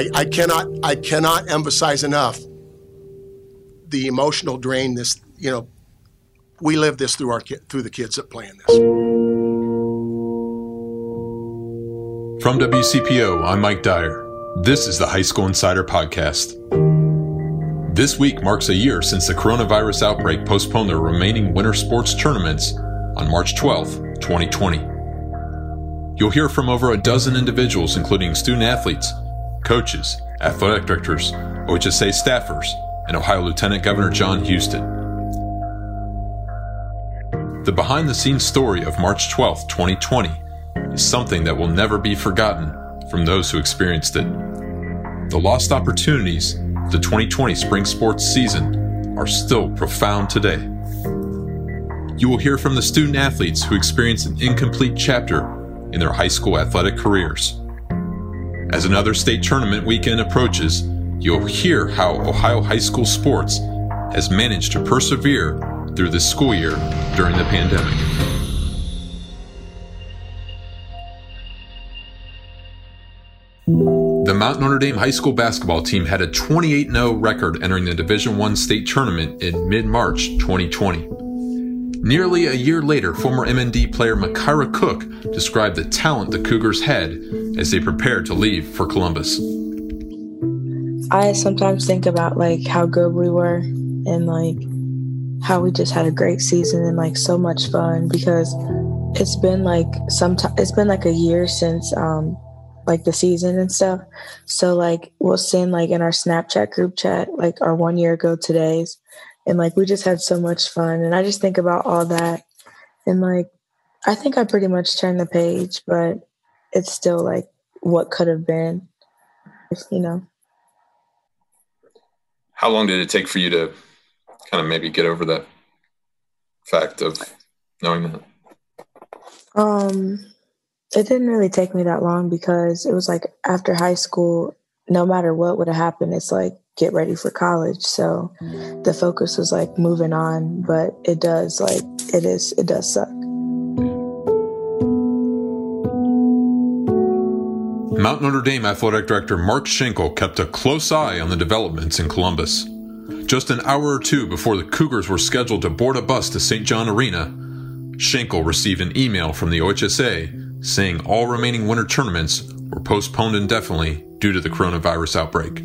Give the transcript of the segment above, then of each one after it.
I, I cannot I cannot emphasize enough the emotional drain this you know we live this through our through the kids that play in this. From WCPO, I'm Mike Dyer. This is the High School Insider Podcast. This week marks a year since the coronavirus outbreak postponed the remaining winter sports tournaments on March 12, 2020. You'll hear from over a dozen individuals, including student athletes, coaches, athletic directors, OHSA staffers, and Ohio Lieutenant Governor Jon Husted. The behind the scenes story of March 12, 2020 is something that will never be forgotten from those who experienced it. The lost opportunities of the 2020 spring sports season are still profound today. You will hear from the student athletes who experienced an incomplete chapter in their high school athletic careers. As another state tournament weekend approaches, you'll hear how Ohio high school sports has managed to persevere through the school year during the pandemic. The Mount Notre Dame high school basketball team had a 28-0 record entering the Division 1 state tournament in mid-March 2020. Nearly a year later, former MND player Makira Cook described the talent the Cougars had as they prepared to leave for Columbus. I sometimes think about like how good we were and like how we just had a great season and like so much fun because it's been like some t- it's been like a year since um like the season and stuff. So like we'll send like in our Snapchat group chat like our one year ago today's and like we just had so much fun and I just think about all that and like I think I pretty much turned the page, but it's still like what could have been, you know. How long did it take for you to kind of maybe get over that fact of knowing that? Um, it didn't really take me that long because it was like after high school, no matter what would have happened, it's like get ready for college. So the focus was like moving on, but it does like it is it does suck. Mount Notre Dame Athletic Director Mark Schenkel kept a close eye on the developments in Columbus. Just an hour or two before the Cougars were scheduled to board a bus to St. John Arena, Schenkel received an email from the OHSA saying all remaining winter tournaments were postponed indefinitely due to the coronavirus outbreak.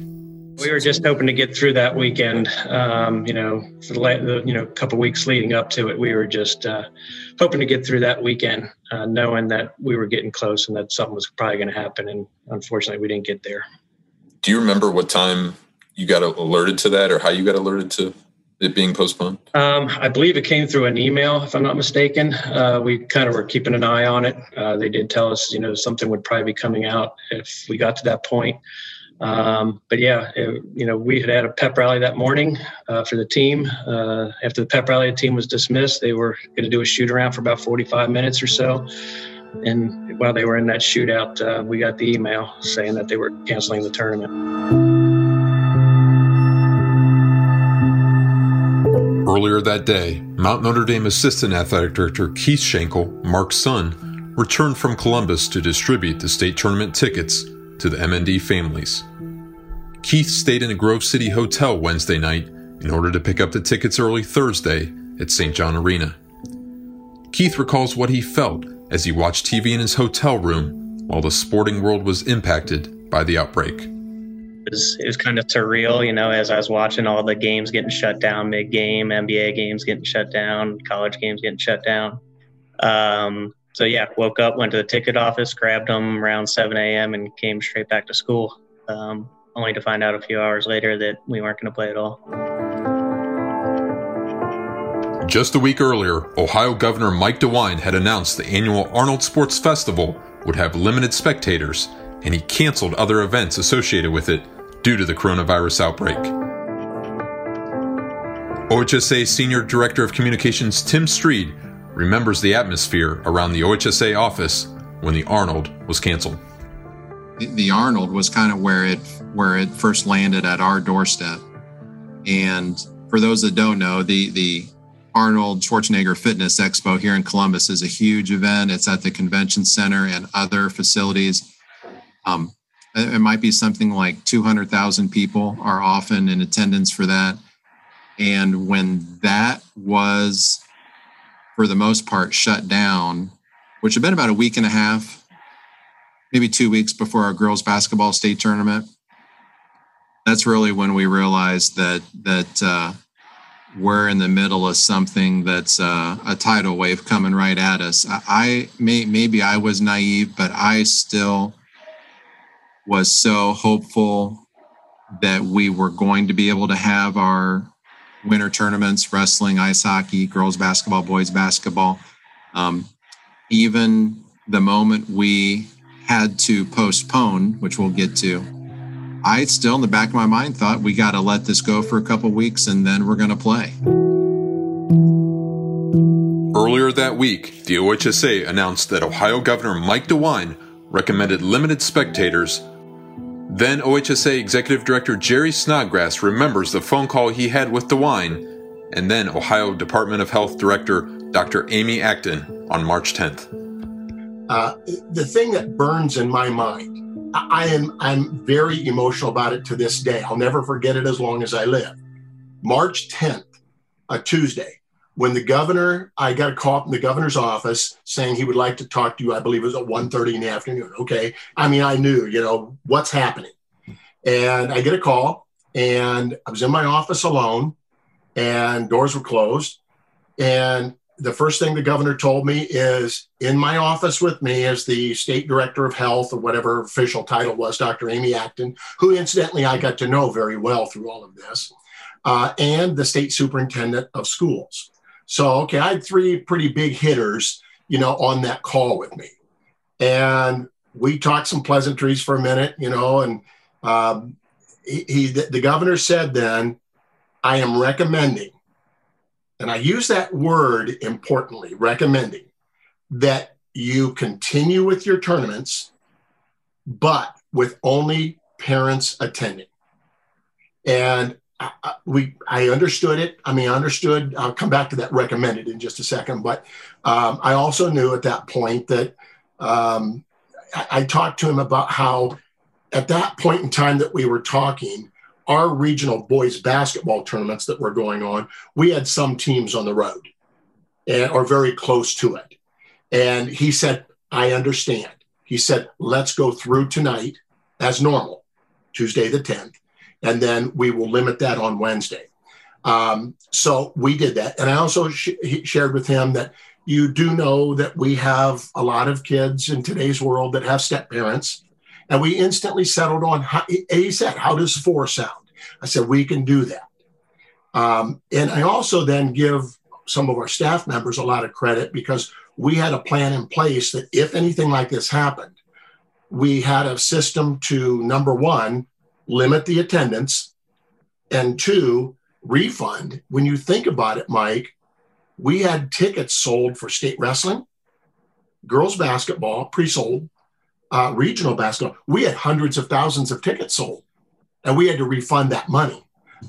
We were just hoping to get through that weekend. Um, you know, for the you know couple weeks leading up to it, we were just uh, hoping to get through that weekend, uh, knowing that we were getting close and that something was probably going to happen. And unfortunately, we didn't get there. Do you remember what time you got alerted to that, or how you got alerted to it being postponed? Um, I believe it came through an email, if I'm not mistaken. Uh, we kind of were keeping an eye on it. Uh, they did tell us, you know, something would probably be coming out if we got to that point. Um, but yeah, it, you know, we had had a pep rally that morning uh, for the team. Uh, after the pep rally, the team was dismissed. They were going to do a shoot around for about 45 minutes or so. And while they were in that shootout, uh, we got the email saying that they were canceling the tournament. Earlier that day, Mount Notre Dame Assistant Athletic Director Keith Schenkel, Mark's son, returned from Columbus to distribute the state tournament tickets to the MND families. Keith stayed in a Grove City hotel Wednesday night in order to pick up the tickets early Thursday at St. John Arena. Keith recalls what he felt as he watched TV in his hotel room while the sporting world was impacted by the outbreak was it was kind of surreal, you know, as I was watching all the games getting shut down mid game, NBA games getting shut down, college games getting shut down. Um, so yeah, woke up, went to the ticket office, grabbed them around 7 a.m. and came straight back to school. Um, only to find out a few hours later that we weren't going to play at all. Just a week earlier, Ohio Governor Mike DeWine had announced the annual Arnold Sports Festival would have limited spectators, and he canceled other events associated with it due to the coronavirus outbreak. OHSA Senior Director of Communications Tim Stried remembers the atmosphere around the OHSA office when the Arnold was canceled. The Arnold was kind of where it where it first landed at our doorstep. And for those that don't know, the the Arnold Schwarzenegger Fitness Expo here in Columbus is a huge event. It's at the convention center and other facilities. Um, it might be something like 200,000 people are often in attendance for that. And when that was, for the most part, shut down, which had been about a week and a half, maybe two weeks before our girls basketball state tournament, that's really when we realized that that uh, we're in the middle of something that's uh, a tidal wave coming right at us. I, I may maybe I was naive, but I still was so hopeful that we were going to be able to have our winter tournaments wrestling ice hockey girls basketball boys basketball. Um, even the moment we had to postpone which we'll get to i still in the back of my mind thought we got to let this go for a couple weeks and then we're going to play. Earlier that week the ohsa announced that ohio governor mike dewine recommended limited spectators then OHSA Executive Director Jerry Snodgrass remembers the phone call he had with DeWine, and then Ohio Department of Health Director Dr. Amy Acton on March 10th. Uh, the thing that burns in my mind, I am I'm very emotional about it to this day. I'll never forget it as long as I live. March 10th, a Tuesday, when the governor, I got a call from the governor's office saying he would like to talk to you. I believe it was at 1.30 in the afternoon. Okay. I mean, I knew, you know, what's happening. And I get a call and I was in my office alone and doors were closed. And the first thing the governor told me is in my office with me is the state director of health or whatever official title was, Dr. Amy Acton, who incidentally I got to know very well through all of this, uh, and the state superintendent of schools. So, okay, I had three pretty big hitters, you know, on that call with me. And we talked some pleasantries for a minute, you know, and um, he, he, the governor said then, I am recommending, and I use that word importantly, recommending that you continue with your tournaments, but with only parents attending. And I, we I understood it. I mean, I understood. I'll come back to that recommended in just a second. But um, I also knew at that point that um, I, I, talked to him about how at that point in time that we were talking, our regional boys basketball tournaments that were going on, we had some teams on the road and or very close to it. And he said, I understand. He said, let's go through tonight as normal, Tuesday the 10th and then we will limit that on Wednesday. Um, so we did that. And I also sh- shared with him that you do know that we have a lot of kids in today's world that have step parents. And we instantly settled on, how, he how does four sound? I said, we can do that. Um, and I also then give some of our staff members a lot of credit because we had a plan in place that if anything like this happened, we had a system to number one, limit the attendance, and two, refund. When you think about it, Mike, we had tickets sold for state wrestling, girls basketball, pre sold, uh, regional basketball. We had hundreds of thousands of tickets sold, and we had to refund that money.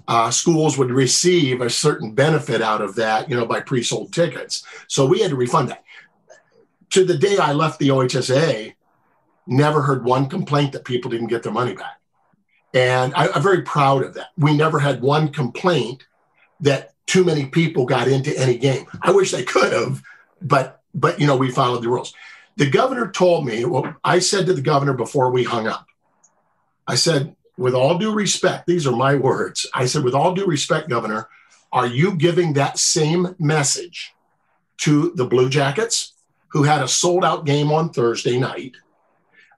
Uh, schools would receive a certain benefit out of that, you know, by pre sold tickets. So we had to refund that. To the day I left the OHSA, never heard one complaint that people didn't get their money back. And I, am very proud of that. We never had one complaint that too many people got into any game. I wish they could have, but but you know we followed the rules. The governor told me. Well, I said to the governor before we hung up. I said, with all due respect, these are my words. I said, with all due respect, governor, are you giving that same message to the Blue Jackets, who had a sold out game on Thursday night?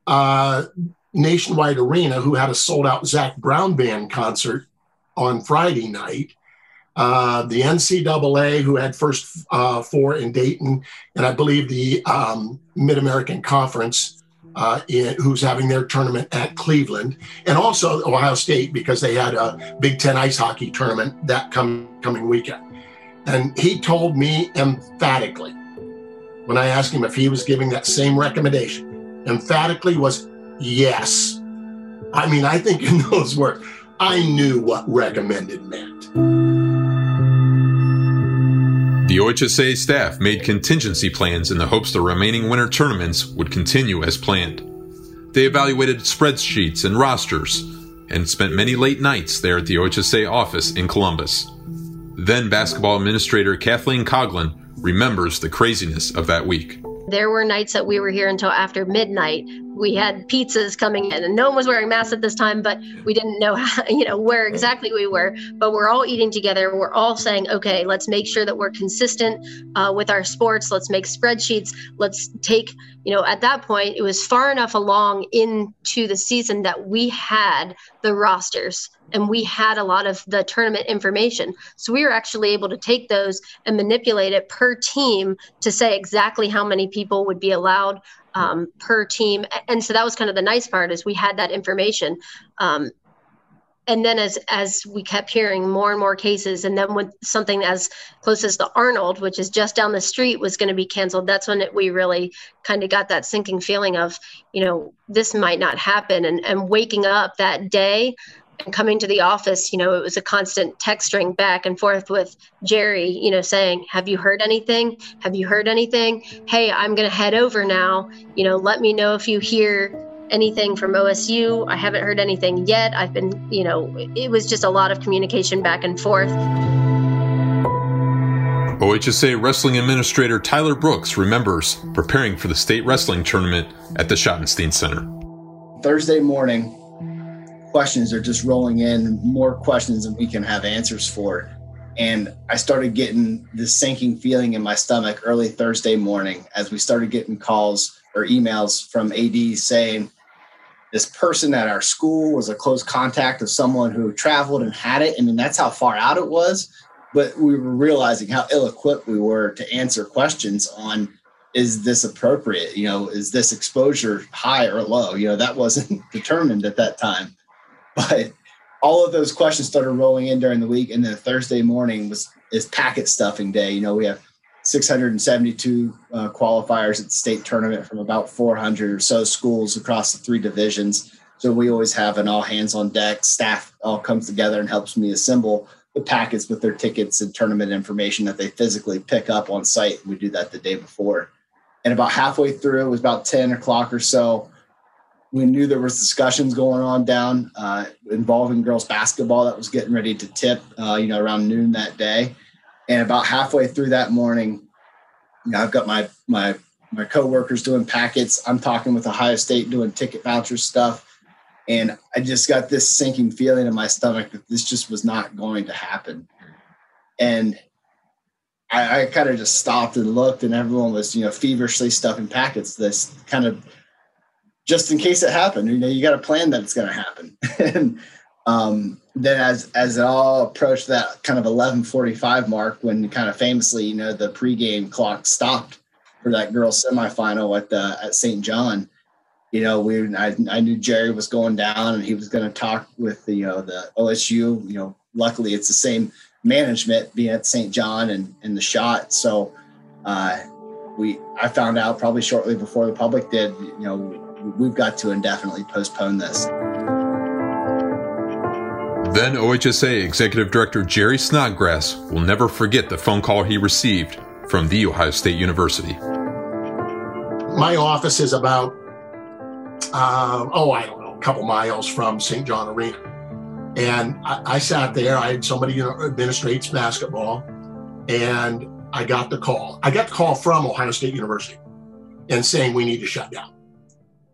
Uh, Nationwide Arena, who had a sold out Zac Brown Band concert on Friday night. Uh, the NCAA, who had first uh, four in Dayton, and I believe the um, Mid American Conference, uh, in, who's having their tournament at Cleveland, and also Ohio State because they had a Big Ten ice hockey tournament that come, coming weekend. And he told me emphatically when I asked him if he was giving that same recommendation, emphatically was Yes. I mean, I think in those words, I knew what recommended meant. The OHSA staff made contingency plans in the hopes the remaining winter tournaments would continue as planned. They evaluated spreadsheets and rosters and spent many late nights there at the OHSA office in Columbus. Then basketball administrator Kathleen Coughlin remembers the craziness of that week. There were nights that we were here until after midnight. We had pizzas coming in, and no one was wearing masks at this time, but we didn't know how, you know where exactly we were. But we're all eating together. We're all saying, okay, let's make sure that we're consistent uh, with our sports. Let's make spreadsheets. Let's take, you know, at that point, it was far enough along into the season that we had the rosters and we had a lot of the tournament information. So we were actually able to take those and manipulate it per team to say exactly how many people would be allowed um, per team. And so that was kind of the nice part is we had that information. Um, and then as as we kept hearing more and more cases and then when something as close as the arnold which is just down the street was going to be canceled that's when it, we really kind of got that sinking feeling of you know this might not happen and and waking up that day and coming to the office, you know, it was a constant text string back and forth with Jerry, you know, saying, Have you heard anything? Have you heard anything? Hey, I'm going to head over now. You know, let me know if you hear anything from OSU. I haven't heard anything yet. I've been, you know, it was just a lot of communication back and forth. OHSA Wrestling Administrator Tyler Brooks remembers preparing for the state wrestling tournament at the Schottenstein Center. Thursday morning, questions are just rolling in, more questions than we can have answers for. And I started getting this sinking feeling in my stomach early Thursday morning as we started getting calls or emails from AD saying this person at our school was a close contact of someone who traveled and had it. I mean, that's how far out it was. But we were realizing how ill equipped we were to answer questions on is this appropriate? You know, is this exposure high or low? You know, that wasn't determined at that time. But all of those questions started rolling in during the week, and then Thursday morning was is packet stuffing day. You know, we have 672 uh, qualifiers at the state tournament from about 400 or so schools across the three divisions. So we always have an all hands on deck. Staff all comes together and helps me assemble the packets with their tickets and tournament information that they physically pick up on site. We do that the day before. And about halfway through, it was about 10 o'clock or so we knew there was discussions going on down uh, involving girls basketball that was getting ready to tip, uh, you know, around noon that day. And about halfway through that morning, you know, I've got my my my coworkers doing packets. I'm talking with Ohio State doing ticket voucher stuff, and I just got this sinking feeling in my stomach that this just was not going to happen. And I, I kind of just stopped and looked, and everyone was, you know, feverishly stuffing packets. This kind of just in case it happened. You know, you got to plan that it's going to happen. and um, then as as it all approached that kind of eleven forty five mark, when kind of famously, you know, the pregame clock stopped for that girls semifinal at the at St. John. You know, we I, I knew Jerry was going down and he was going to talk with the you know the OSU. You know, luckily it's the same management being at St. John and in the Schott. So uh, we I found out probably shortly before the public did. You know, we've got to indefinitely postpone this. Then OHSA Executive Director Jerry Snodgrass will never forget the phone call he received from The Ohio State University. My office is about, uh, oh, I don't know, a couple miles from St. John Arena. And I, I sat there, I had somebody who administrates basketball, and I got the call. I got the call from Ohio State University and saying we need to shut down.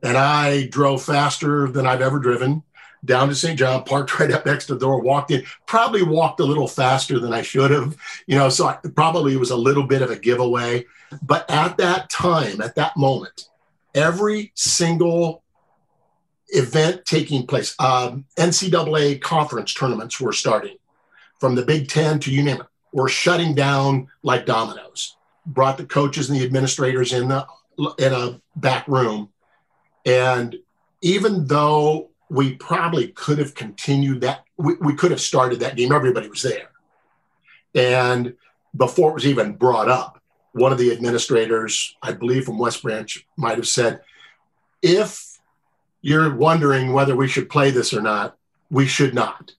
And I drove faster than I've ever driven down to St. John, parked right up next to the door, walked in, probably walked a little faster than I should have, you know, so I, probably was a little bit of a giveaway. But at that time, at that moment, every single event taking place, um, NCAA conference tournaments were starting from the Big Ten to you name it, were shutting down like dominoes. Brought the coaches and the administrators in the in a back room and even though we probably could have continued that, we, we could have started that game, everybody was there. And before it was even brought up, one of the administrators, I believe from West Branch, might have said, if you're wondering whether we should play this or not, we should not.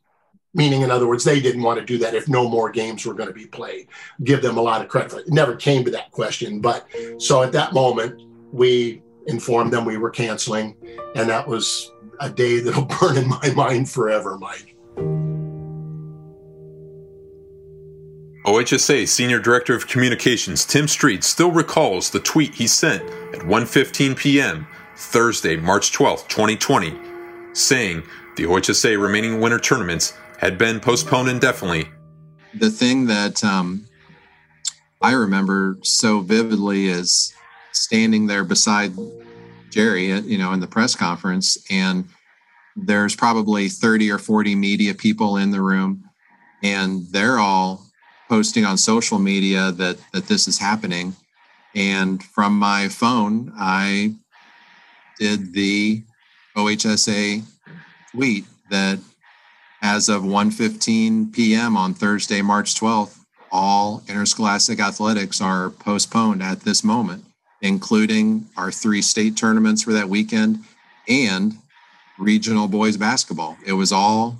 Meaning, in other words, they didn't want to do that if no more games were going to be played. Give them a lot of credit. It never came to that question. But so at that moment, we informed them we were canceling. And that was a day that'll burn in my mind forever, Mike. OHSA Senior Director of Communications Tim Stried still recalls the tweet he sent at 1:15 p.m. Thursday, March 12, 2020, saying the OHSA remaining winter tournaments had been postponed indefinitely. The thing that um, I remember so vividly is standing there beside Jerry, uh, you know, in the press conference, and there's probably 30 or 40 media people in the room, and they're all posting on social media that that this is happening. And from my phone i did the ohsa tweet that as of 1.15 p.m on thursday march 12th all interscholastic athletics are postponed at this moment including our three state tournaments for that weekend and regional boys basketball it was all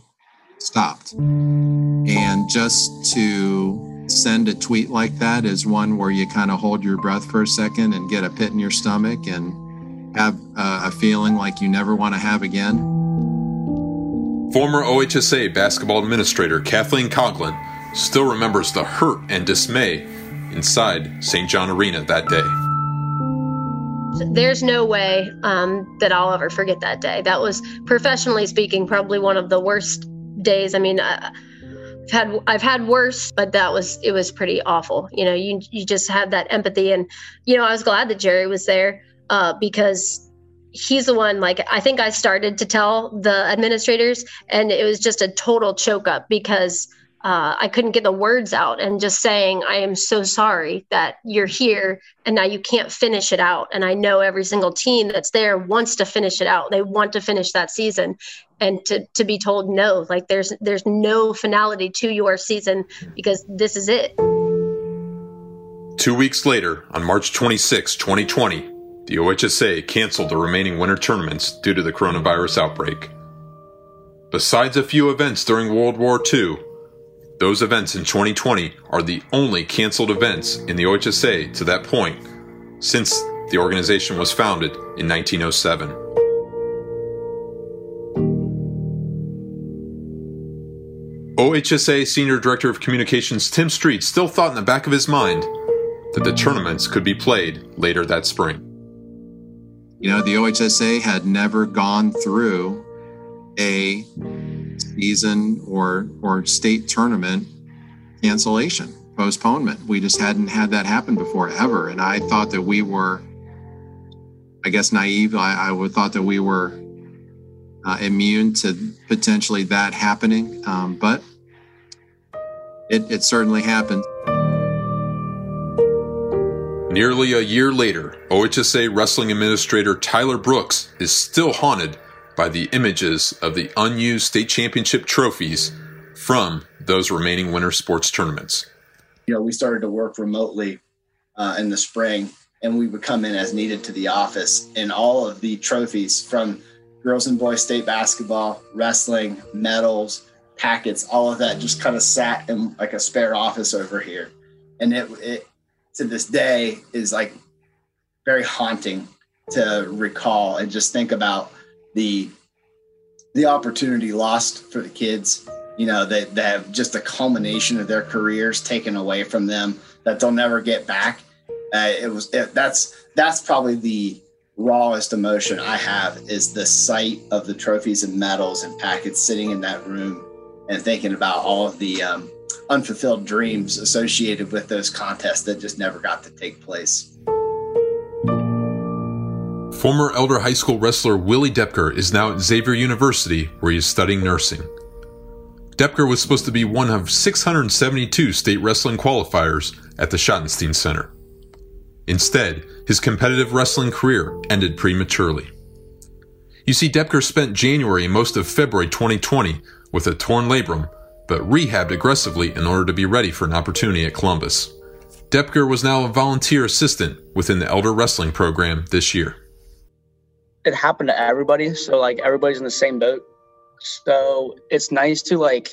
stopped. And just to send a tweet like that is one where you kind of hold your breath for a second and get a pit in your stomach and have a feeling like you never want to have again. Former OHSA basketball administrator Kathleen Coughlin still remembers the hurt and dismay inside St. John Arena that day. There's no way um, that I'll ever forget that day. That was, professionally speaking, probably one of the worst days. I mean, uh, I've had I've had worse, but that was it was pretty awful. You know, you you just have that empathy, and you know, I was glad that Jerry was there uh, because he's the one. Like, I think I started to tell the administrators, and it was just a total choke up because uh, I couldn't get the words out and just saying, I am so sorry that you're here and now you can't finish it out. And I know every single team that's there wants to finish it out. They want to finish that season. And to, to be told no, like there's there's no finality to your season because this is it. Two weeks later, on March 26, 2020, the OHSA canceled the remaining winter tournaments due to the coronavirus outbreak. Besides a few events during World War II, those events in 2020 are the only canceled events in the OHSA to that point since the organization was founded in 1907. OHSA Senior Director of Communications Tim Stried still thought in the back of his mind that the tournaments could be played later that spring. You know, the OHSA had never gone through a season or or state tournament cancellation postponement. We just hadn't had that happen before ever. And i thought that we were i guess naive. I, I would thought that we were uh, immune to potentially that happening. Um, but it, it certainly happened. Nearly a year later, OHSA wrestling administrator Tyler Brooks is still haunted by the images of the unused state championship trophies from those remaining winter sports tournaments. You know, we started to work remotely uh, in the spring, and we would come in as needed to the office, and all of the trophies from girls and boys state basketball, wrestling, medals, packets, all of that just kind of sat in like a spare office over here, and it, it to this day is like very haunting to recall and just think about the the opportunity lost for the kids you know that, that have just a culmination of their careers taken away from them that they'll never get back. Uh, it was it, that's that's probably the rawest emotion i have is the sight of the trophies and medals and packets sitting in that room and thinking about all of the um, unfulfilled dreams associated with those contests that just never got to take place Former Elder High School wrestler Willie Depker is now at Xavier University, where he is studying nursing. Depker was supposed to be one of 672 state wrestling qualifiers at the Schottenstein Center. Instead, his competitive wrestling career ended prematurely. You see, Depker spent January and most of February 2020 with a torn labrum, but rehabbed aggressively in order to be ready for an opportunity at Columbus. Depker was now a volunteer assistant within the Elder Wrestling program this year it happened to everybody. So like everybody's in the same boat. So it's nice to like,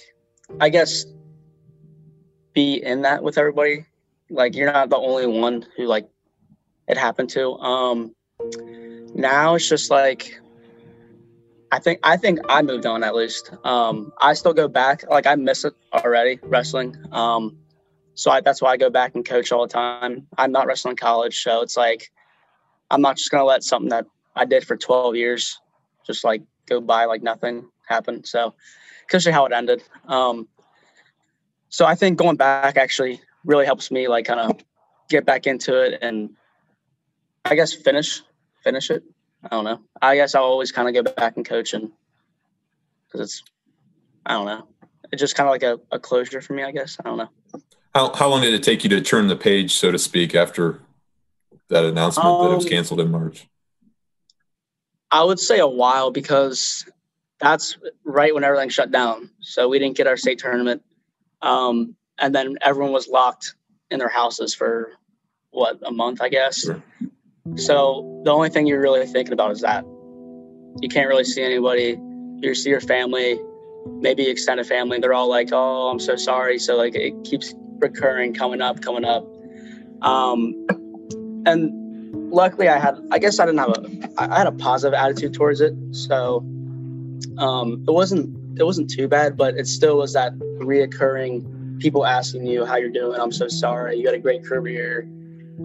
I guess, be in that with everybody. Like you're not the only one who like it happened to. Um, now it's just like I think I think I moved on at least. Um, I still go back. Like I miss it already wrestling. Um, so I, that's why I go back and coach all the time. I'm not wrestling college, so it's like I'm not just gonna let something that I did for 12 years just like go by like nothing happened. So, especially how it ended. Um, so I think going back actually really helps me like kind of get back into it and I guess finish finish it. I don't know. I guess I'll always kind of go back and coach and because it's I don't know. It's just kind of like a, a closure for me. I guess I don't know. How how long did it take you to turn the page, so to speak, after that announcement um, that it was um, canceled in March? I would say a while because that's right when everything shut down. So we didn't get our state tournament. Um, and then everyone was locked in their houses for what, a month, I guess. Sure. So the only thing you're really thinking about is that. You can't really see anybody. You see your family, maybe extended family. They're all like, oh, I'm so sorry. So like it keeps recurring, coming up, coming up. Um, and luckily I had I guess I didn't have a I had a positive attitude towards it. So um, it wasn't it wasn't too bad, but it still was that reoccurring people asking you how you're doing. I'm so sorry. You had a great career.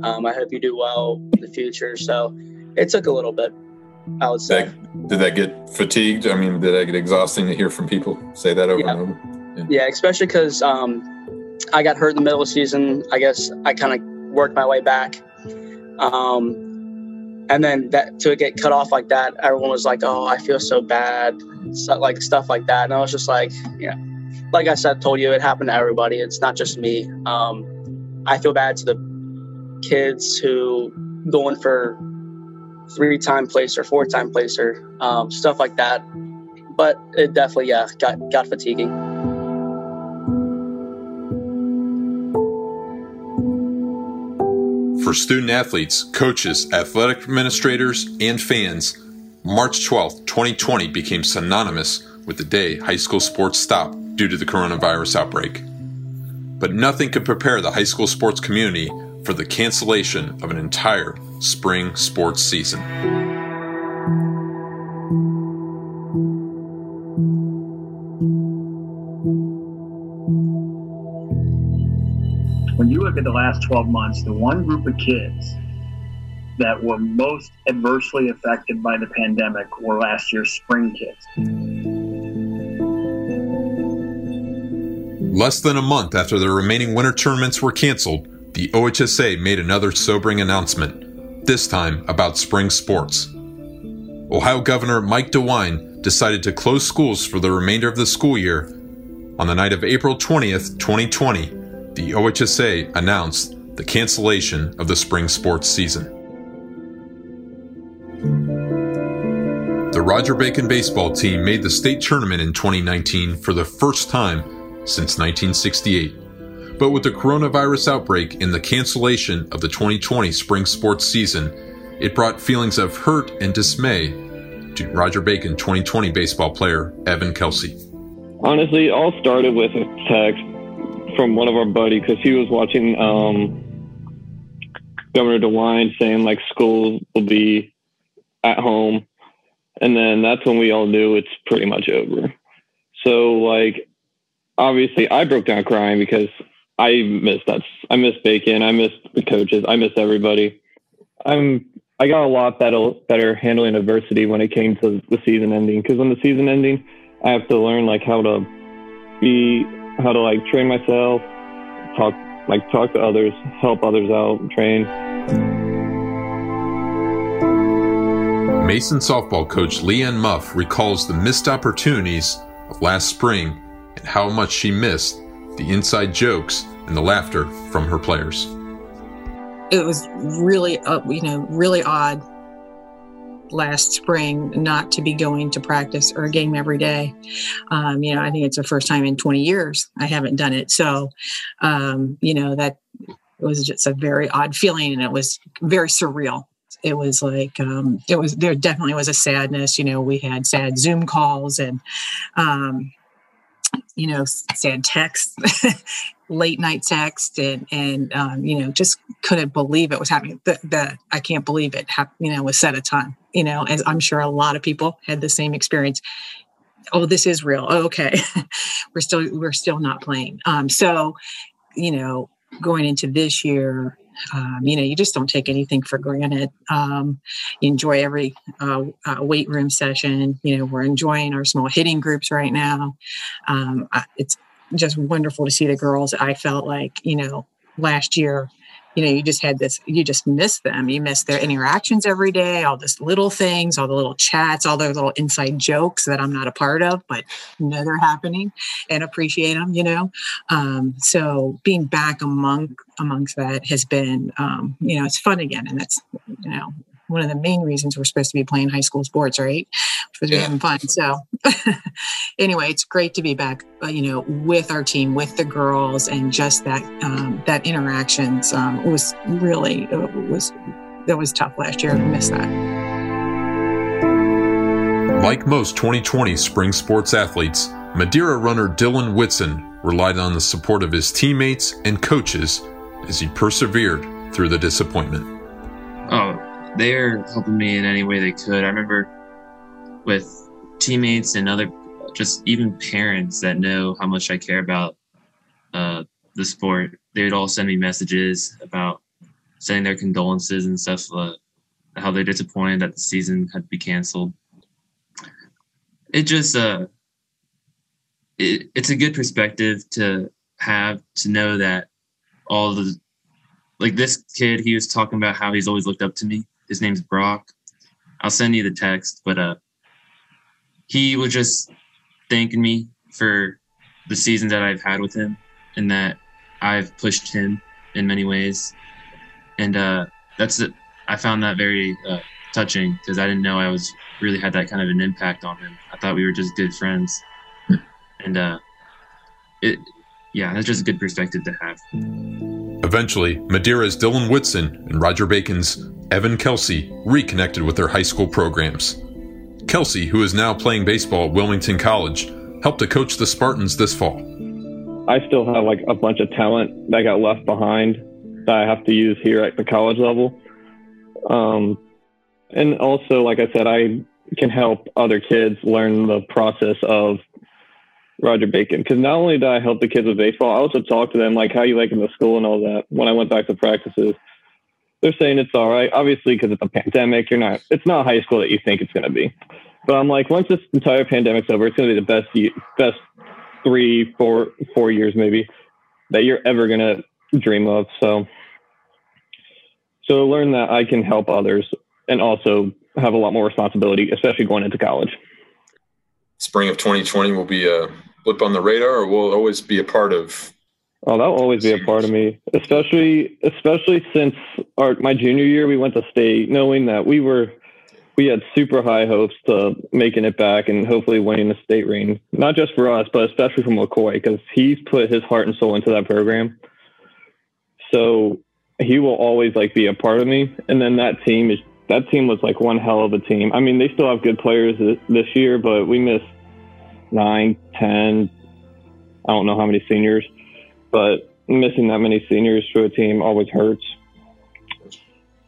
Um, I hope you do well in the future. So it took a little bit, I would say. did that get fatigued? I mean, did that get exhausting to hear from people say that over yeah. and over? Yeah, yeah especially because um, I got hurt in the middle of the season. I guess I kind of worked my way back. Um, and then that to get cut off like that, everyone was like, "Oh, I feel so bad," so, like stuff like that. And I was just like, "Yeah, like I said, told you, it happened to everybody. It's not just me. Um, I feel bad to the kids who going for three time placer, four time placer, um, stuff like that. But it definitely, yeah, got got fatiguing. For student athletes, coaches, athletic administrators, and fans, March 12, 2020 became synonymous with the day high school sports stopped due to the coronavirus outbreak. But nothing could prepare the high school sports community for the cancellation of an entire spring sports season. The last 12 months, the one group of kids that were most adversely affected by the pandemic were last year's spring kids. Less than a month after the remaining winter tournaments were canceled, the OHSA made another sobering announcement, this time about spring sports. Ohio Governor Mike DeWine decided to close schools for the remainder of the school year on the night of April 20th, 2020 the OHSA announced the cancellation of the spring sports season. The Roger Bacon baseball team made the state tournament in 2019 for the first time since 1968. But with the coronavirus outbreak and the cancellation of the 2020 spring sports season, it brought feelings of hurt and dismay to Roger Bacon 2020 baseball player Evan Kelsey. Honestly, all started with a text from one of our buddies because he was watching um, Governor DeWine saying like schools will be at home, and then that's when we all knew it's pretty much over. So like, obviously, I broke down crying because I missed that. I missed Bacon. I missed the coaches. I missed everybody. I'm. I got a lot better better handling adversity when it came to the season ending because when the season ending, I have to learn like how to be how to like train myself, talk like talk to others, help others out, train. Mason softball coach Leanne Muff recalls the missed opportunities of last spring and how much she missed the inside jokes and the laughter from her players. It was really, uh, you know, really odd last spring not to be going to practice or a game every day. Um, you know, I think it's the first time in 20 years I haven't done it. So, um, you know, that was just a very odd feeling and it was very surreal. It was like, um, it was, there definitely was a sadness. You know, we had sad Zoom calls and, um, you know, sad texts. late night text and and um, you know just couldn't believe it was happening. The, the i can't believe it you know was set a time you know as i'm sure a lot of people had the same experience. Oh this is real. Oh, okay. We're still we're still not playing. Um so you know going into this year um, you know you just don't take anything for granted. Um, you enjoy every uh, uh, weight room session. You know we're enjoying our small hitting groups right now. Um, it's just wonderful to see the girls i felt like you know last year you know, you just had this, you just miss them. You miss their interactions every day, all this little things, all the little chats, all the little inside jokes that I'm not a part of, but know they're happening and appreciate them, you know. Um, so being back among amongst that has been, um, you know, it's fun again. And that's, you know, one of the main reasons we're supposed to be playing high school sports, right? Supposed to be having fun. So, anyway, it's great to be back, uh, you know, with our team, with the girls, and just that um, that interactions um, was really it was that was tough last year. I missed that. Like most 2020 spring sports athletes, Madeira runner Dylan Whitson relied on the support of his teammates and coaches as he persevered through the disappointment. Oh, they're helping me in any way they could. I remember with teammates and other, just even parents that know how much I care about uh, the sport. They would all send me messages about sending their condolences and stuff, uh, how they're disappointed that the season had to be canceled. It just, uh, it, it's a good perspective to have to know that all the like this kid he was talking about how he's always looked up to me his name's Brock. I'll send you the text, but uh, he was just thanking me for the season that I've had with him and that I've pushed him in many ways. And uh, that's it. I found that very uh, touching because I didn't know I was really had that kind of an impact on him. I thought we were just good friends, and uh, it, yeah, that's just a good perspective to have. Eventually, Madeira's Dylan Whitson and Roger Bacon's Evan Kelsey reconnected with their high school programs. Kelsey, who is now playing baseball at Wilmington College, helped to coach the Spartans this fall. I still have like a bunch of talent that got left behind that I have to use here at the college level. Um, and also, like I said, I can help other kids learn the process of Roger Bacon. Because not only did I help the kids with baseball, I also talked to them like how you like in the school and all that when I went back to practices they're saying it's all right. Obviously, because it's a pandemic, you're not. It's not high school that you think it's going to be. But I'm like, once this entire pandemic's over, it's going to be the best, best three, four, four years maybe that you're ever going to dream of. So, so learn that I can help others and also have a lot more responsibility, especially going into college. Spring of 2020 will be a blip on the radar, or will always be a part of Oh, that'll always be a part of me, especially especially since our my junior year we went to state, knowing that we were we had super high hopes to making it back and hopefully winning the state ring. Not just for us, but especially from McCoy because he's put his heart and soul into that program. So he will always like be a part of me. And then that team is that team was like one hell of a team. I mean, they still have good players this year, but we missed nine, ten. I don't know how many seniors but missing that many seniors to a team always hurts.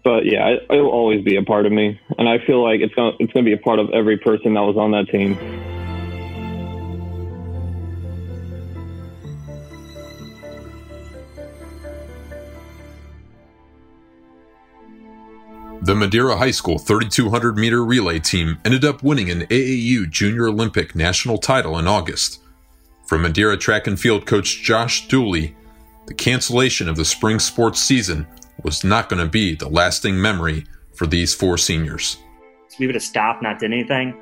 But yeah, it, will always be a part of me, and I feel like it's gonna it's gonna be a part of every person that was on that team. The Madeira High School 3200 meter relay team ended up winning an AAU Junior Olympic national title in August. From Madeira track and field coach Josh Dooley, the cancellation of the spring sports season was not going to be the lasting memory for these four seniors. We would have stopped, not did anything.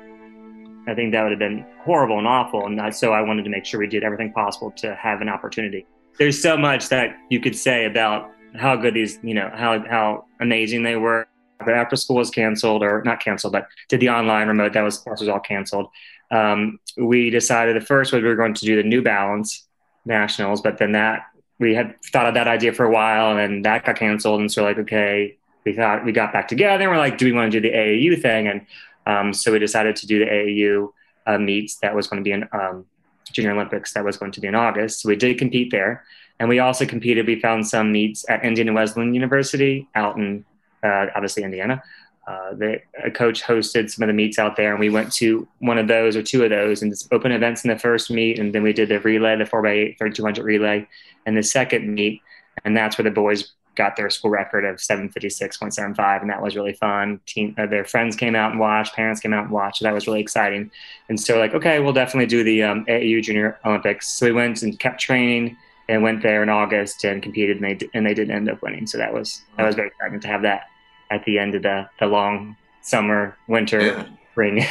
I think that would have been horrible and awful. And so I wanted to make sure we did everything possible to have an opportunity. There's so much that you could say about how good these, you know, how, how amazing they were. But after school was canceled, or not canceled, but did the online remote, that was, was all canceled um, we decided the first was we were going to do the New Balance Nationals, but then that we had thought of that idea for a while, and then that got canceled. And so like, okay, we thought we got back together, and we're like, do we want to do the AAU thing? And um, so we decided to do the AAU uh, meets that was going to be in um, Junior Olympics that was going to be in August. So we did compete there, And we also competed. We found some meets at Indiana Wesleyan University out in uh, obviously Indiana. Uh, the, a coach hosted some of the meets out there, and we went to one of those or two of those, and just open events in the first meet, and then we did the relay, the 4x8, 3200 relay, and the second meet, and that's where the boys got their school record of 756.75 and that was really fun. Team, uh, their friends came out and watched parents came out and watched so that was really exciting. And so like okay we'll definitely do the um, AAU junior olympics. So we went and kept training and went there in august and competed and they, and they did end up winning so that was that was very exciting to have that at the end of the, the long summer winter yeah. spring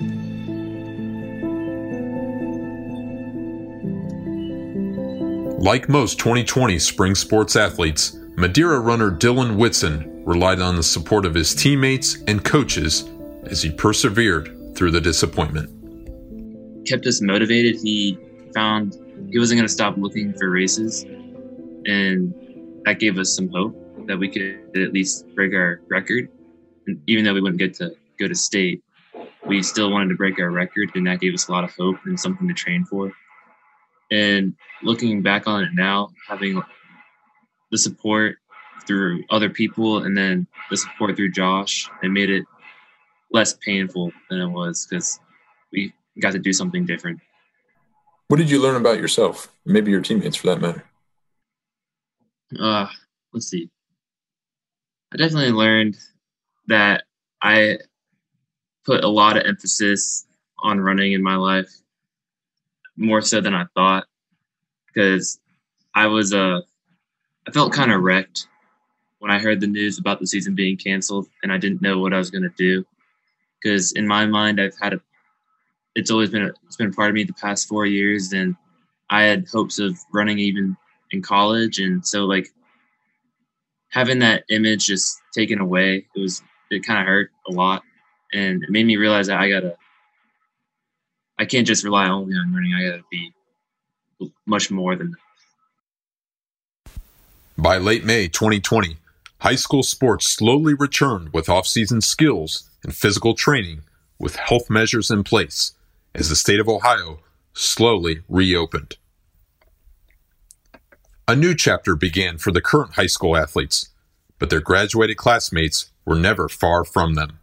Like most 2020 spring sports athletes, Madeira runner Dylan Whitson relied on the support of his teammates and coaches as he persevered through the disappointment. Kept us motivated. He found he wasn't going to stop looking for races, and that gave us some hope that we could at least break our record. And even though we wouldn't get to go to state, we still wanted to break our record, and that gave us a lot of hope and something to train for. And looking back on it now, having the support through other people and then the support through Josh, it made it less painful than it was because we got to do something different. What did you learn about yourself? Maybe your teammates for that matter. Uh, let's see. I definitely learned that I put a lot of emphasis on running in my life more so than I thought because I was uh I felt kind of wrecked when I heard the news about the season being canceled and I didn't know what I was going to do because in my mind I've had a it's always been a, it's been a part of me the past 4 years and I had hopes of running even in college and so like having that image just taken away it was it kind of hurt a lot and it made me realize that I got to I can't just rely only on running. I got to be much more than that. By late May 2020, high school sports slowly returned with off-season skills and physical training with health measures in place as the state of Ohio slowly reopened. A new chapter began for the current high school athletes, but their graduated classmates were never far from them.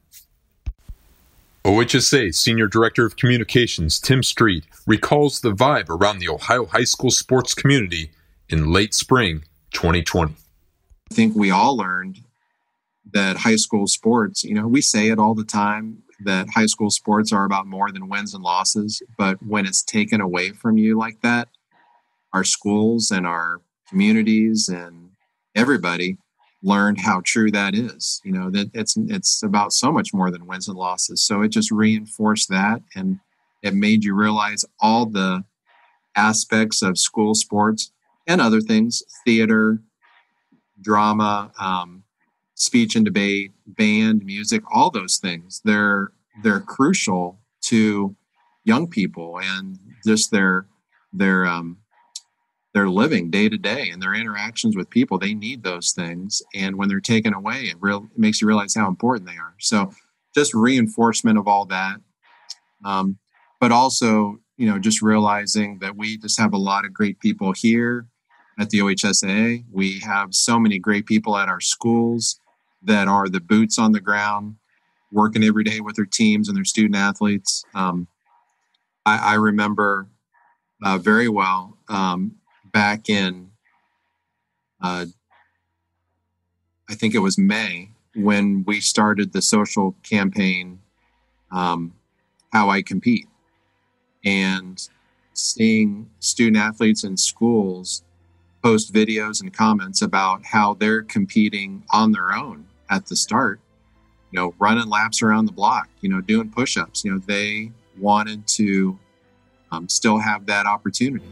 OHSA Senior Director of Communications Tim Stried recalls the vibe around the Ohio high school sports community in late spring 2020. I think we all learned that high school sports, you know, we say it all the time that high school sports are about more than wins and losses, but when it's taken away from you like that, our schools and our communities and everybody learned how true that is. You know that it's it's about so much more than wins and losses. So it just reinforced that, and it made you realize all the aspects of school sports and other things, theater, drama, um, speech and debate, band, music, all those things. They're they're crucial to young people and just their their um, they're living day to day and their interactions with people. They need those things. And when they're taken away it, real, it makes you realize how important they are. So just reinforcement of all that. Um, but also you know just realizing that we just have a lot of great people here at the ohsa we have so many great people at our schools that are the boots on the ground working every day with their teams and their student athletes um, I, I, remember uh, very well um, back in, uh, I think it was May, when we started the social campaign, um, How I Compete. And seeing student athletes in schools post videos and comments about how they're competing on their own at the start, you know, running laps around the block, you know, doing push ups. You know, they wanted to um, still have that opportunity.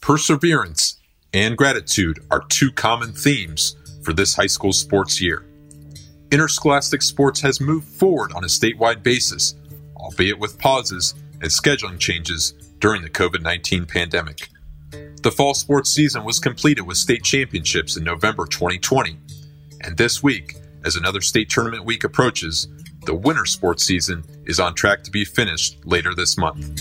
Perseverance and gratitude are two common themes for this high school sports year. Interscholastic sports has moved forward on a statewide basis, albeit with pauses and scheduling changes during the COVID 19 pandemic. The fall sports season was completed with state championships in November 2020, and this week, as another state tournament week approaches, the winter sports season is on track to be finished later this month.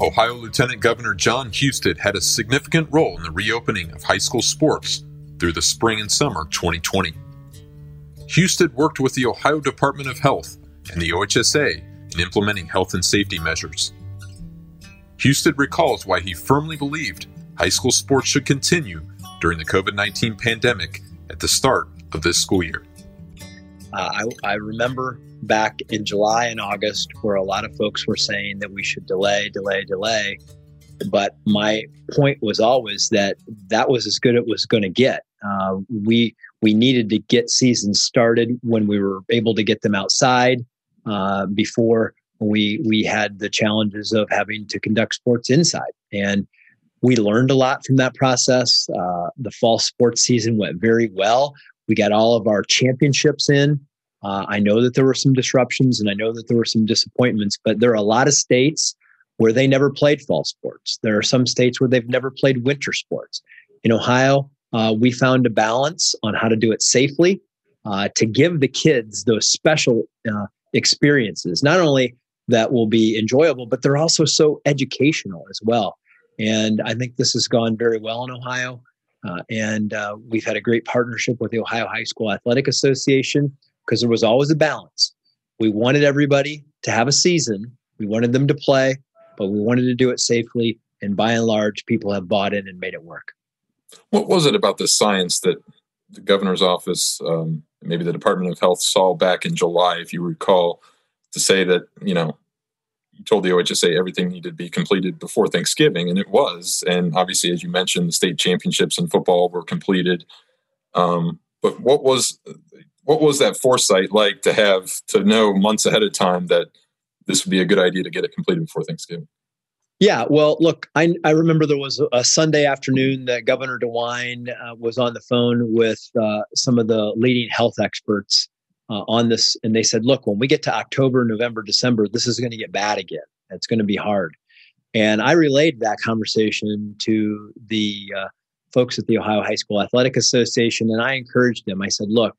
Ohio Lieutenant Governor Jon Husted had a significant role in the reopening of high school sports through the spring and summer 2020. Husted worked with the Ohio Department of Health and the OHSA in implementing health and safety measures. Husted recalls why he firmly believed high school sports should continue during the COVID 19 pandemic at the start of this school year. Uh, I, I, remember back in July and August where a lot of folks were saying that we should delay, delay, delay. But my point was always that that was as good as it was going to get. Uh, we we needed to get seasons started when we were able to get them outside uh, before we we had the challenges of having to conduct sports inside. And we learned a lot from that process. Uh, the fall sports season went very well. We got all of our championships in. Uh, i know that there were some disruptions and i know that there were some disappointments but there are a lot of states where they never played fall sports. There are some states where they've never played winter sports. In ohio uh, we found a balance on how to do it safely uh, to give the kids those special uh, experiences not only that will be enjoyable, but they're also so educational as well. And I think this has gone very well in Ohio. Uh, and uh, we've had a great partnership with the Ohio High School Athletic Association because there was always a balance. We wanted everybody to have a season, we wanted them to play, but we wanted to do it safely. And by and large, people have bought in and made it work. What was it about the science that the governor's office, um, maybe the Department of Health, saw back in July, if you recall, to say that you know you told the OHSA everything needed to be completed before Thanksgiving, and it was. And obviously, as you mentioned, the state championships in football were completed. Um, but what was what was that foresight like to have to know months ahead of time that this would be a good idea to get it completed before Thanksgiving? Yeah, well, look, I, I remember there was a Sunday afternoon that Governor DeWine uh, was on the phone with uh, some of the leading health experts uh, on this, and they said, "Look, when we get to October, November, December, this is going to get bad again. It's going to be hard." And I relayed that conversation to the uh, folks at the Ohio High School Athletic Association, and I encouraged them. I said, "Look,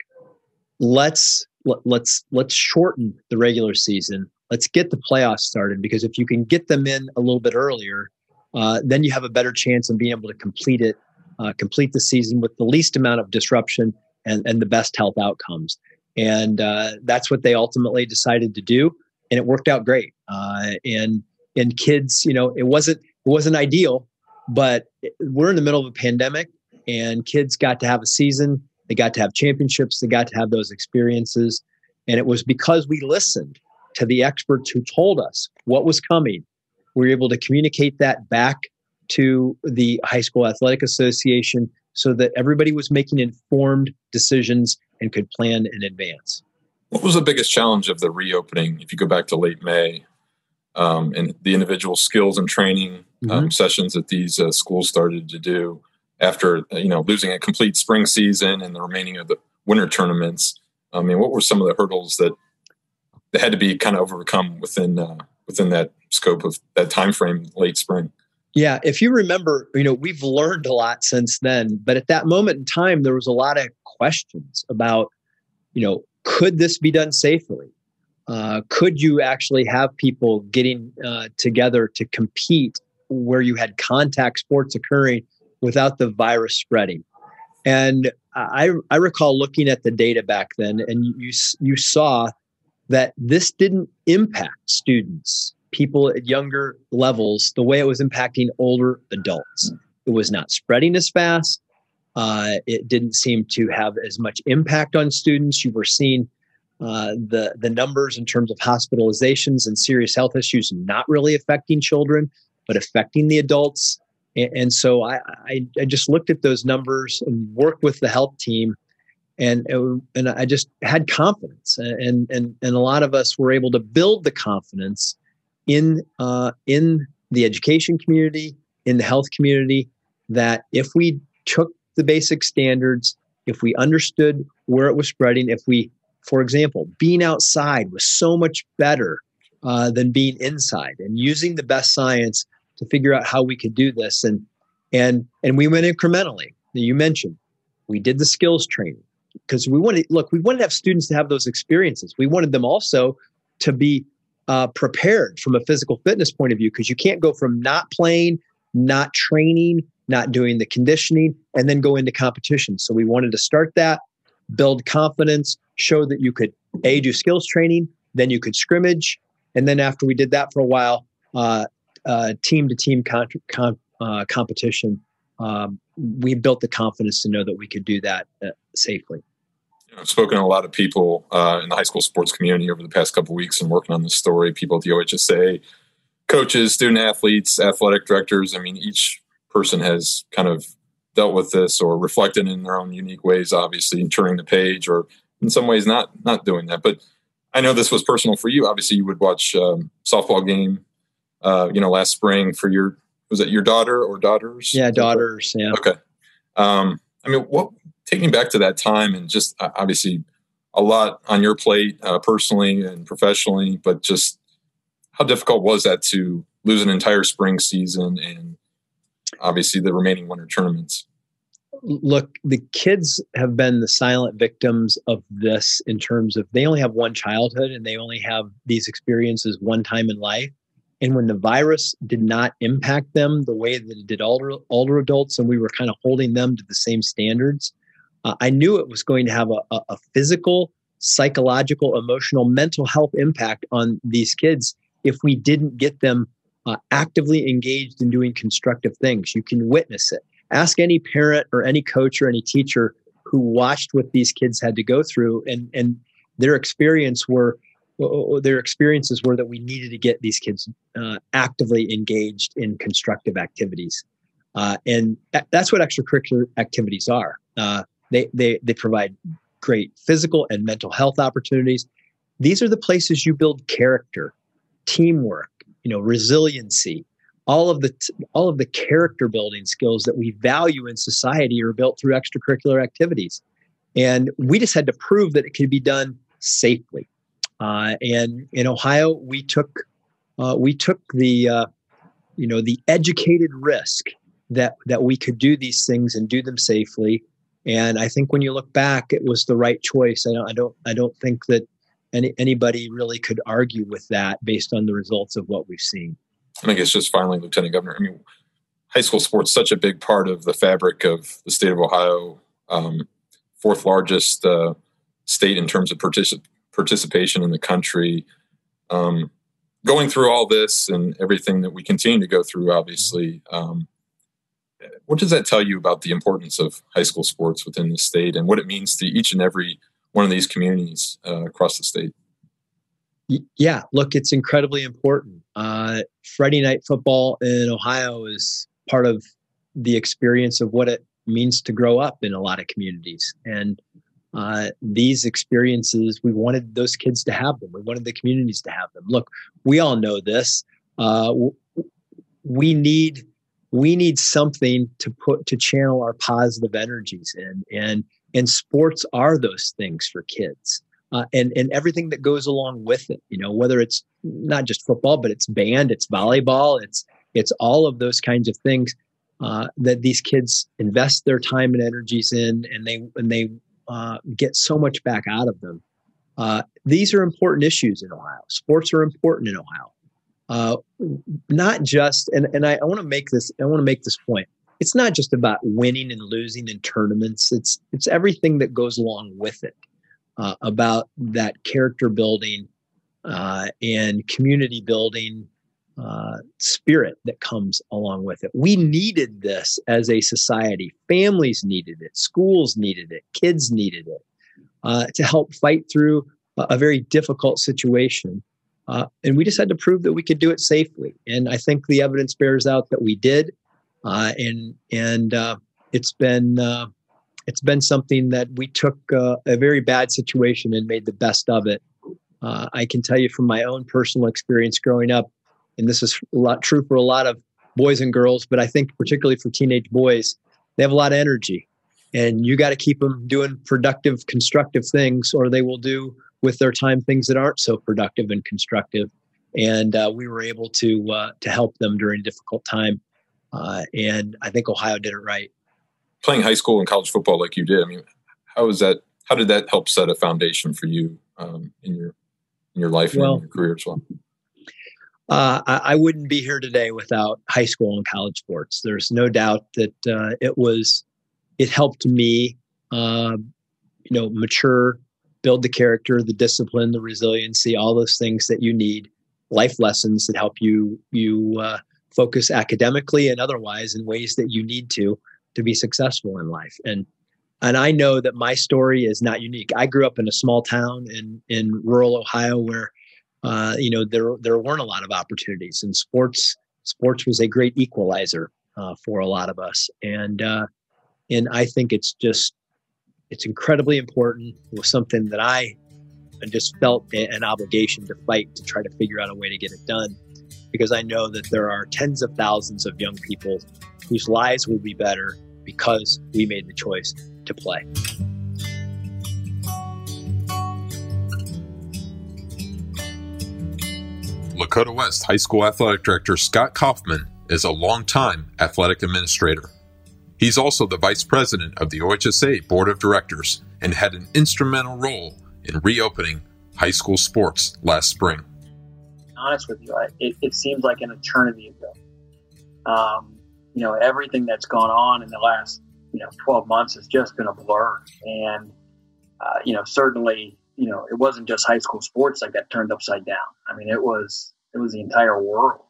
let's let, let's let's shorten the regular season. Let's get the playoffs started because if you can get them in a little bit earlier, uh, then you have a better chance of being able to complete it, uh, complete the season with the least amount of disruption and, and the best health outcomes. And uh, that's what they ultimately decided to do and it worked out great. Uh, and and kids you know it wasn't it wasn't ideal but we're in the middle of a pandemic and kids got to have a season they got to have championships they got to have those experiences and it was because we listened to the experts who told us what was coming we were able to communicate that back to the high school athletic association so that everybody was making informed decisions and could plan in advance. What was the biggest challenge of the reopening? If you go back to late May, um, and the individual skills and training um, mm-hmm. sessions that these uh, schools started to do after you know losing a complete spring season and the remaining of the winter tournaments. I mean, what were some of the hurdles that that had to be kind of overcome within uh, within that scope of that time frame, late spring? Yeah, if you remember, you know, we've learned a lot since then, but at that moment in time, there was a lot of questions about, you know, could this be done safely? Uh, could you actually have people getting uh, together to compete where you had contact sports occurring without the virus spreading? And I, I recall looking at the data back then, and you you saw that this didn't impact students people at younger levels the way it was impacting older adults. It was not spreading as fast. Uh, it didn't seem to have as much impact on students. You were seeing uh, the the numbers in terms of hospitalizations and serious health issues not really affecting children, but affecting the adults. And, and so I, I, I just looked at those numbers and worked with the health team, and and I just had confidence. And and and a lot of us were able to build the confidence in uh, in the education community, in the health community, that if we took the basic standards, if we understood where it was spreading, if we, for example, being outside was so much better uh, than being inside, and using the best science to figure out how we could do this, and and and we went incrementally. You mentioned We did the skills training because we wanted look we wanted to have students to have those experiences. We wanted them also to be uh, prepared from a physical fitness point of view because you can't go from not playing, not training, not doing the conditioning, and then go into competition. So we wanted to start that, build confidence, show that you could a do skills training, then you could scrimmage, and then after we did that for a while, team to team competition. Um, we built the confidence to know that we could do that uh, safely. I've spoken to a lot of people uh, in the high school sports community over the past couple weeks and working on this story. People at the OHSA, coaches, student athletes, athletic directors. I mean, each person has kind of dealt with this or reflected in their own unique ways. Obviously, turning the page, or in some ways, not not doing that. But I know this was personal for you. Obviously, you would watch um, softball game, uh, you know, last spring for your was it your daughter or daughters? Yeah, daughters. Yeah. Okay. Um, I mean, what taking back to that time and just uh, obviously a lot on your plate uh, personally and professionally, but just how difficult was that to lose an entire spring season and obviously the remaining winter tournaments? Look, the kids have been the silent victims of this in terms of they only have one childhood and they only have these experiences one time in life. And when the virus did not impact them the way that it did older, older adults, and we were kind of holding them to the same standards, uh, I knew it was going to have a, a, physical, psychological, emotional, mental health impact on these kids if we didn't get them uh, actively engaged in doing constructive things. You can witness it. Ask any parent or any coach or any teacher who watched what these kids had to go through, and and their experience were their experiences were that we needed to get these kids uh, actively engaged in constructive activities, uh, and that's what extracurricular activities are. Uh, they, they, they provide great physical and mental health opportunities. These are the places you build character, teamwork, you know, resiliency. All of the t- all of the character building skills that we value in society are built through extracurricular activities, and we just had to prove that it could be done safely. Uh, and in Ohio, we took uh, we took the uh, you know the educated risk that that we could do these things and do them safely and I think when you look back, it was the right choice. I don't, I don't, I don't think that any, anybody really could argue with that based on the results of what we've seen. I think it's just finally, Lieutenant Governor. I mean, high school sports such a big part of the fabric of the state of Ohio, um, fourth largest uh, state in terms of particip- participation in the country. Um, going through all this and everything that we continue to go through, obviously, um, what does that tell you about the importance of high school sports within the state and what it means to each and every one of these communities uh, across the state? Yeah, look, it's incredibly important. Uh, Friday night football in Ohio is part of the experience of what it means to grow up in a lot of communities. And uh, these experiences, we wanted those kids to have them. We wanted the communities to have them. Look, we all know this. Uh, we need we need something to put to channel our positive energies in and and sports are those things for kids uh, and and everything that goes along with it you know whether it's not just football but it's band it's volleyball it's it's all of those kinds of things uh, that these kids invest their time and energies in and they and they uh, get so much back out of them uh, these are important issues in ohio sports are important in ohio uh, not just and, and I, I want to make this I want to make this point. It's not just about winning and losing in tournaments. It's it's everything that goes along with it. Uh, about that character building uh, and community building uh, spirit that comes along with it. We needed this as a society. Families needed it. Schools needed it. Kids needed it uh, to help fight through a, a very difficult situation uh, and we just had to prove that we could do it safely. And I think the evidence bears out that we did. Uh, and and uh, it's been uh, it's been something that we took a very bad situation and made the best of it. I can tell you from my own personal experience growing up, and this is a lot true for a lot of boys and girls, but I think particularly for teenage boys, they have a lot of energy, and you got to keep them doing productive, constructive things, or they will do with their time things that aren't so productive and constructive. And uh, we were able to uh, to help them during a difficult time. Uh, and I think Ohio did it right. playing high school and college football like you did, I mean, how was that? How did that help set a foundation for you um, in your in your life well, and your career as well? Uh, I, wouldn't be here today without high school and college sports. There's no doubt that uh, it was it helped me, uh, you know, mature, build the character, the discipline, the resiliency, all those things that you need, life lessons that help you you uh, focus academically and otherwise in ways that you need to to be successful in life. And and I know that my story is not unique. I grew up in a small town in in rural Ohio where uh, you know there there weren't a lot of opportunities, and sports sports was a great equalizer uh, for a lot of us. And uh, and I think it's just it's incredibly important. It was something that I just felt an obligation to fight to try to figure out a way to get it done because I know that there are tens of thousands of young people whose lives will be better because we made the choice to play. Lakota West High School Athletic Director Scott Kaufman is a longtime athletic administrator. He's also the vice president of the OHSA Board of Directors and had an instrumental role in reopening high school sports last spring. Honest with you, it, it seems like an eternity ago. Um, you know, everything that's gone on in the last, you know, 12 months has just been a blur. And, uh, you know, certainly, you know, it wasn't just high school sports that got turned upside down. I mean, it was, it was the entire world.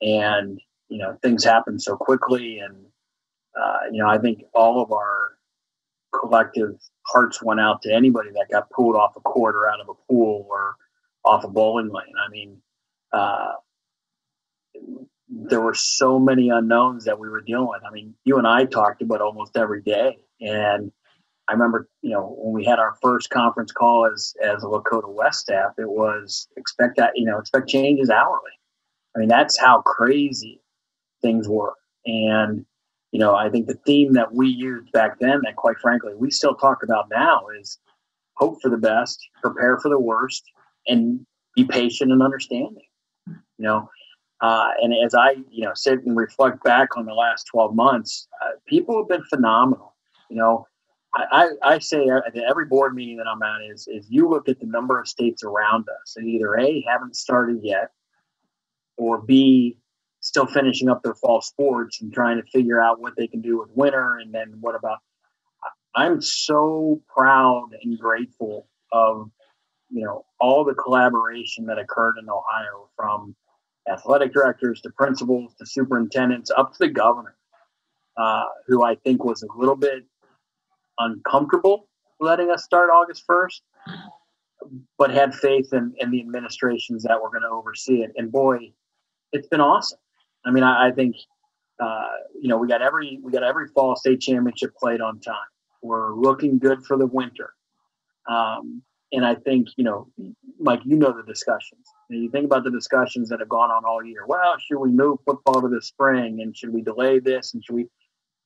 And, you know, things happened so quickly. And, uh, you know, I think all of our collective hearts went out to anybody that got pulled off a court or out of a pool or off a bowling lane. I mean, uh, there were so many unknowns that we were dealing with. I mean, you and I talked about almost every day, and I remember, you know, when we had our first conference call as as a Lakota West staff, it was expect that, you know, expect changes hourly. I mean, that's how crazy things were, and you know, I think the theme that we used back then, that quite frankly we still talk about now, is hope for the best, prepare for the worst, and be patient and understanding. You know, uh, and as I, you know, sit and reflect back on the last 12 months, uh, people have been phenomenal. You know, I, I, say every board meeting that I'm at is, is you look at the number of states around us and either A, haven't started yet, or B, still finishing up their fall sports and trying to figure out what they can do with winter. And then what about, I'm so proud and grateful of, you know, all the collaboration that occurred in Ohio from athletic directors to principals to superintendents up to the governor, uh, who I think was a little bit uncomfortable letting us start August 1st, but had faith in, in the administrations that were going to oversee it. And boy, it's been awesome. I mean, I, I think uh, you know we got every we got every fall state championship played on time. We're looking good for the winter. Um, and I think, you know, Mike, you know the discussions. You, think about the discussions that have gone on all year. Well, should we move football to the spring and should we delay this and should we?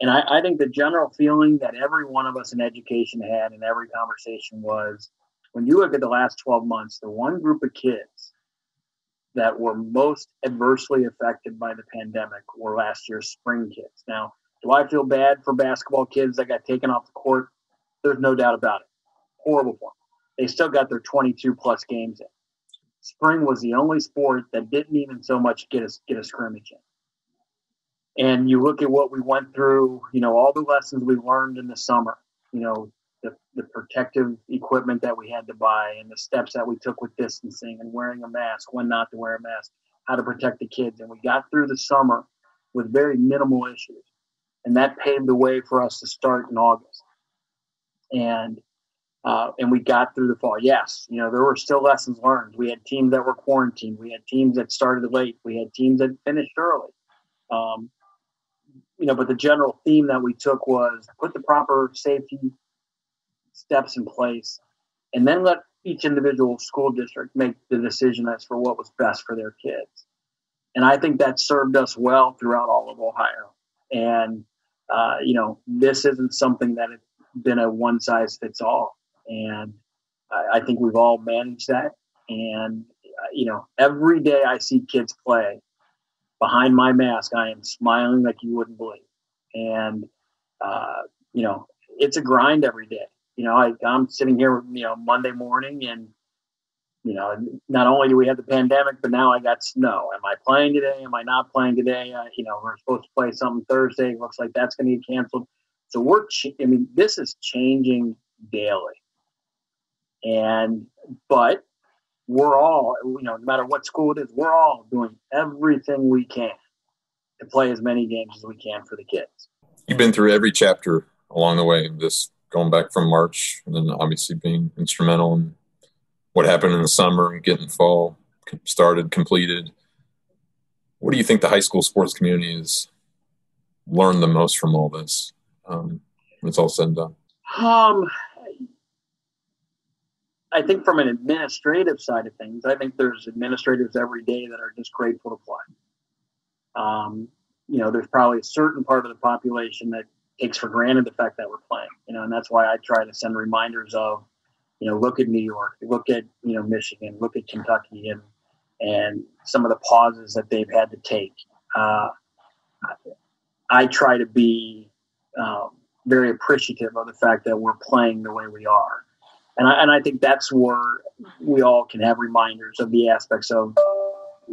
And I, I think the general feeling that every one of us in education had in every conversation was when you look at the last 12 months, the one group of kids that were most adversely affected by the pandemic were last year's spring kids. Now, do I feel bad for basketball kids that got taken off the court? There's no doubt about it. Horrible for them they still got their 22 plus games in. Spring was the only sport that didn't even so much get us get a scrimmage in. And you look at what we went through, you know, all the lessons we learned in the summer, you know, the, the protective equipment that we had to buy and the steps that we took with distancing and wearing a mask, when not to wear a mask, how to protect the kids. And we got through the summer with very minimal issues. And that paved the way for us to start in August. And uh, and we got through the fall. Yes, you know there were still lessons learned. We had teams that were quarantined. We had teams that started late. We had teams that finished early. Um, you know, but the general theme that we took was put the proper safety steps in place, and then let each individual school district make the decision as for what was best for their kids. And I think that served us well throughout all of Ohio. And uh, you know, this isn't something that has been a one size fits all and I, I think we've all managed that. And uh, you know, every day I see kids play behind my mask, I am smiling like you wouldn't believe. And uh, you know, it's a grind every day. You know, I, I'm sitting here, you know, Monday morning and, you know, not only do we have the pandemic, but now I got snow. Am I playing today? Am I not playing today? Uh, you know, we're supposed to play something Thursday. Looks like that's going to get canceled. So we're, ch- I mean, this is changing daily. And, but we're all, you know, no matter what school it is, we're all doing everything we can to play as many games as we can for the kids. You've been through every chapter along the way, this going back from March and then obviously being instrumental in what happened in the summer and getting fall started, completed. What do you think the high school sports community has learned the most from all this? Um, when it's all said and done. Um, I think from an administrative side of things, I think there's administrators every day that are just grateful to play. Um, you know, there's probably a certain part of the population that takes for granted the fact that we're playing, you know, and that's why I try to send reminders of, you know, look at New York, look at, you know, Michigan, look at Kentucky and, and some of the pauses that they've had to take. Uh, I try to be um, very appreciative of the fact that we're playing the way we are. And I, and I think that's where we all can have reminders of the aspects of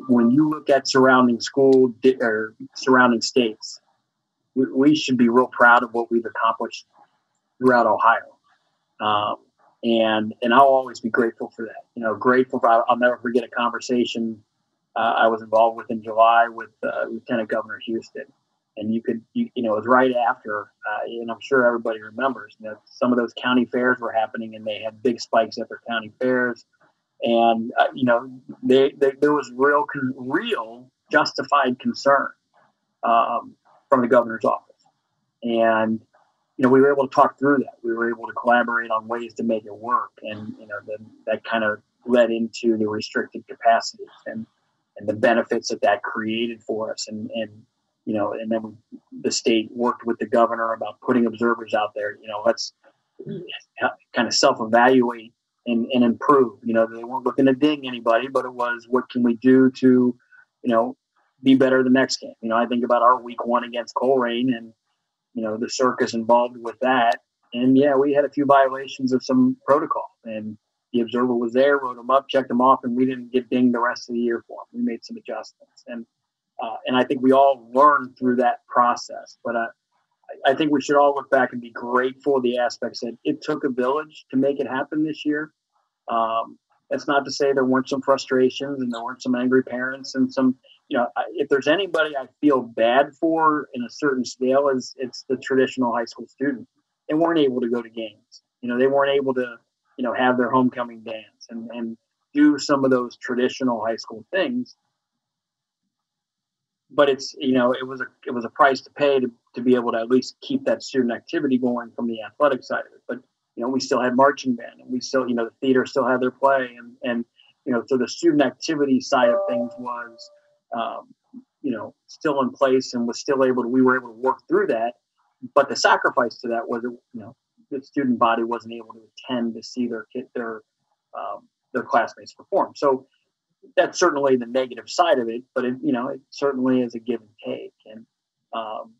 when you look at surrounding school or surrounding states, we, we should be real proud of what we've accomplished throughout Ohio. Um, and and I'll always be grateful for that. You know, grateful. For, I'll never forget a conversation uh, I was involved with in July with uh, Lieutenant Governor Husted, and you could you, you know it was right after, uh, and I'm sure everybody remembers that some of those county fairs were happening, and they had big spikes at their county fairs, and uh, you know they, they, there was real real justified concern um, from the governor's office, and you know, we were able to talk through that. We were able to collaborate on ways to make it work, and you know, then that kind of led into the restricted capacities and and the benefits that that created for us. And and you know, and then the state worked with the governor about putting observers out there. You know, let's kind of self-evaluate and, and improve. You know, they weren't looking to ding anybody, but it was what can we do to, you know, be better the next game. You know, I think about our week one against Colerain and you know the circus involved with that. And yeah, we had a few violations of some protocol, and the observer was there, wrote them up, checked them off, and we didn't get dinged the rest of the year for them. We made some adjustments, and uh, and I think we all learned through that process. But uh, I think we should all look back and be grateful the aspects that it took a village to make it happen this year. Um, that's not to say there weren't some frustrations and there weren't some angry parents and some you know, if there's anybody I feel bad for in a certain scale, is it's the traditional high school student. They weren't able to go to games. You know, they weren't able to, you know, have their homecoming dance and and do some of those traditional high school things. But it's you know, it was a it was a price to pay to to be able to at least keep that student activity going from the athletic side of it. But you know, we still had marching band, and we still, you know, the theater still had their play, and and you know, so the student activity side of things was um, you know, still in place and was still able to, we were able to work through that. But the sacrifice to that was, you know, the student body wasn't able to attend to see their kid, their, um, their classmates perform. So that's certainly the negative side of it, but it, you know, it certainly is a give and take. And, um,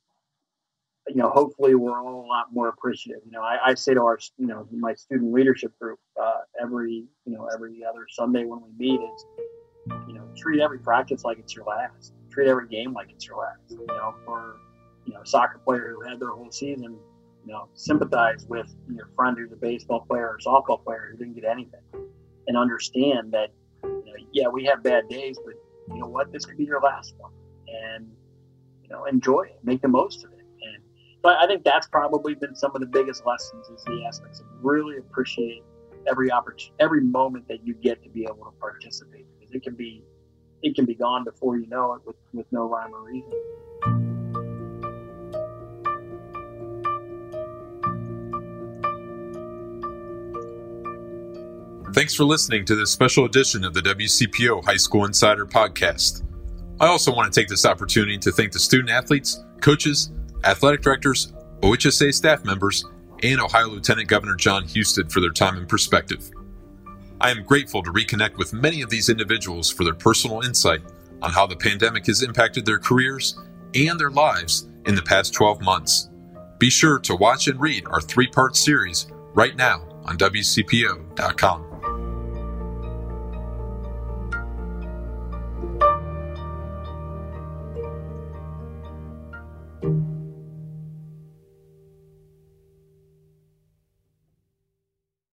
you know, hopefully we're all a lot more appreciative. You know, I, I say to our, you know, my student leadership group uh, every, you know, every other Sunday when we meet is, you know, treat every practice like it's your last. Treat every game like it's your last. You know, for you know, a soccer player who had their whole season, you know, sympathize with your friend who's a baseball player or softball player who didn't get anything, and understand that, yeah, we have bad days, but you know what, this could be your last one, and you know, enjoy it, make the most of it. And but I think that's probably been some of the biggest lessons is the aspects of really appreciate every opportunity, every moment that you get to be able to participate because it can be it can be gone before you know it with, with no rhyme or reason. Thanks for listening to this special edition of the WCPO High School Insider Podcast. I also want to take this opportunity to thank the student athletes, coaches, athletic directors, OHSA staff members, and Ohio Lieutenant Governor Jon Husted for their time and perspective. I am grateful to reconnect with many of these individuals for their personal insight on how the pandemic has impacted their careers and their lives in the past 12 months. Be sure to watch and read our three part series right now on WCPO.com.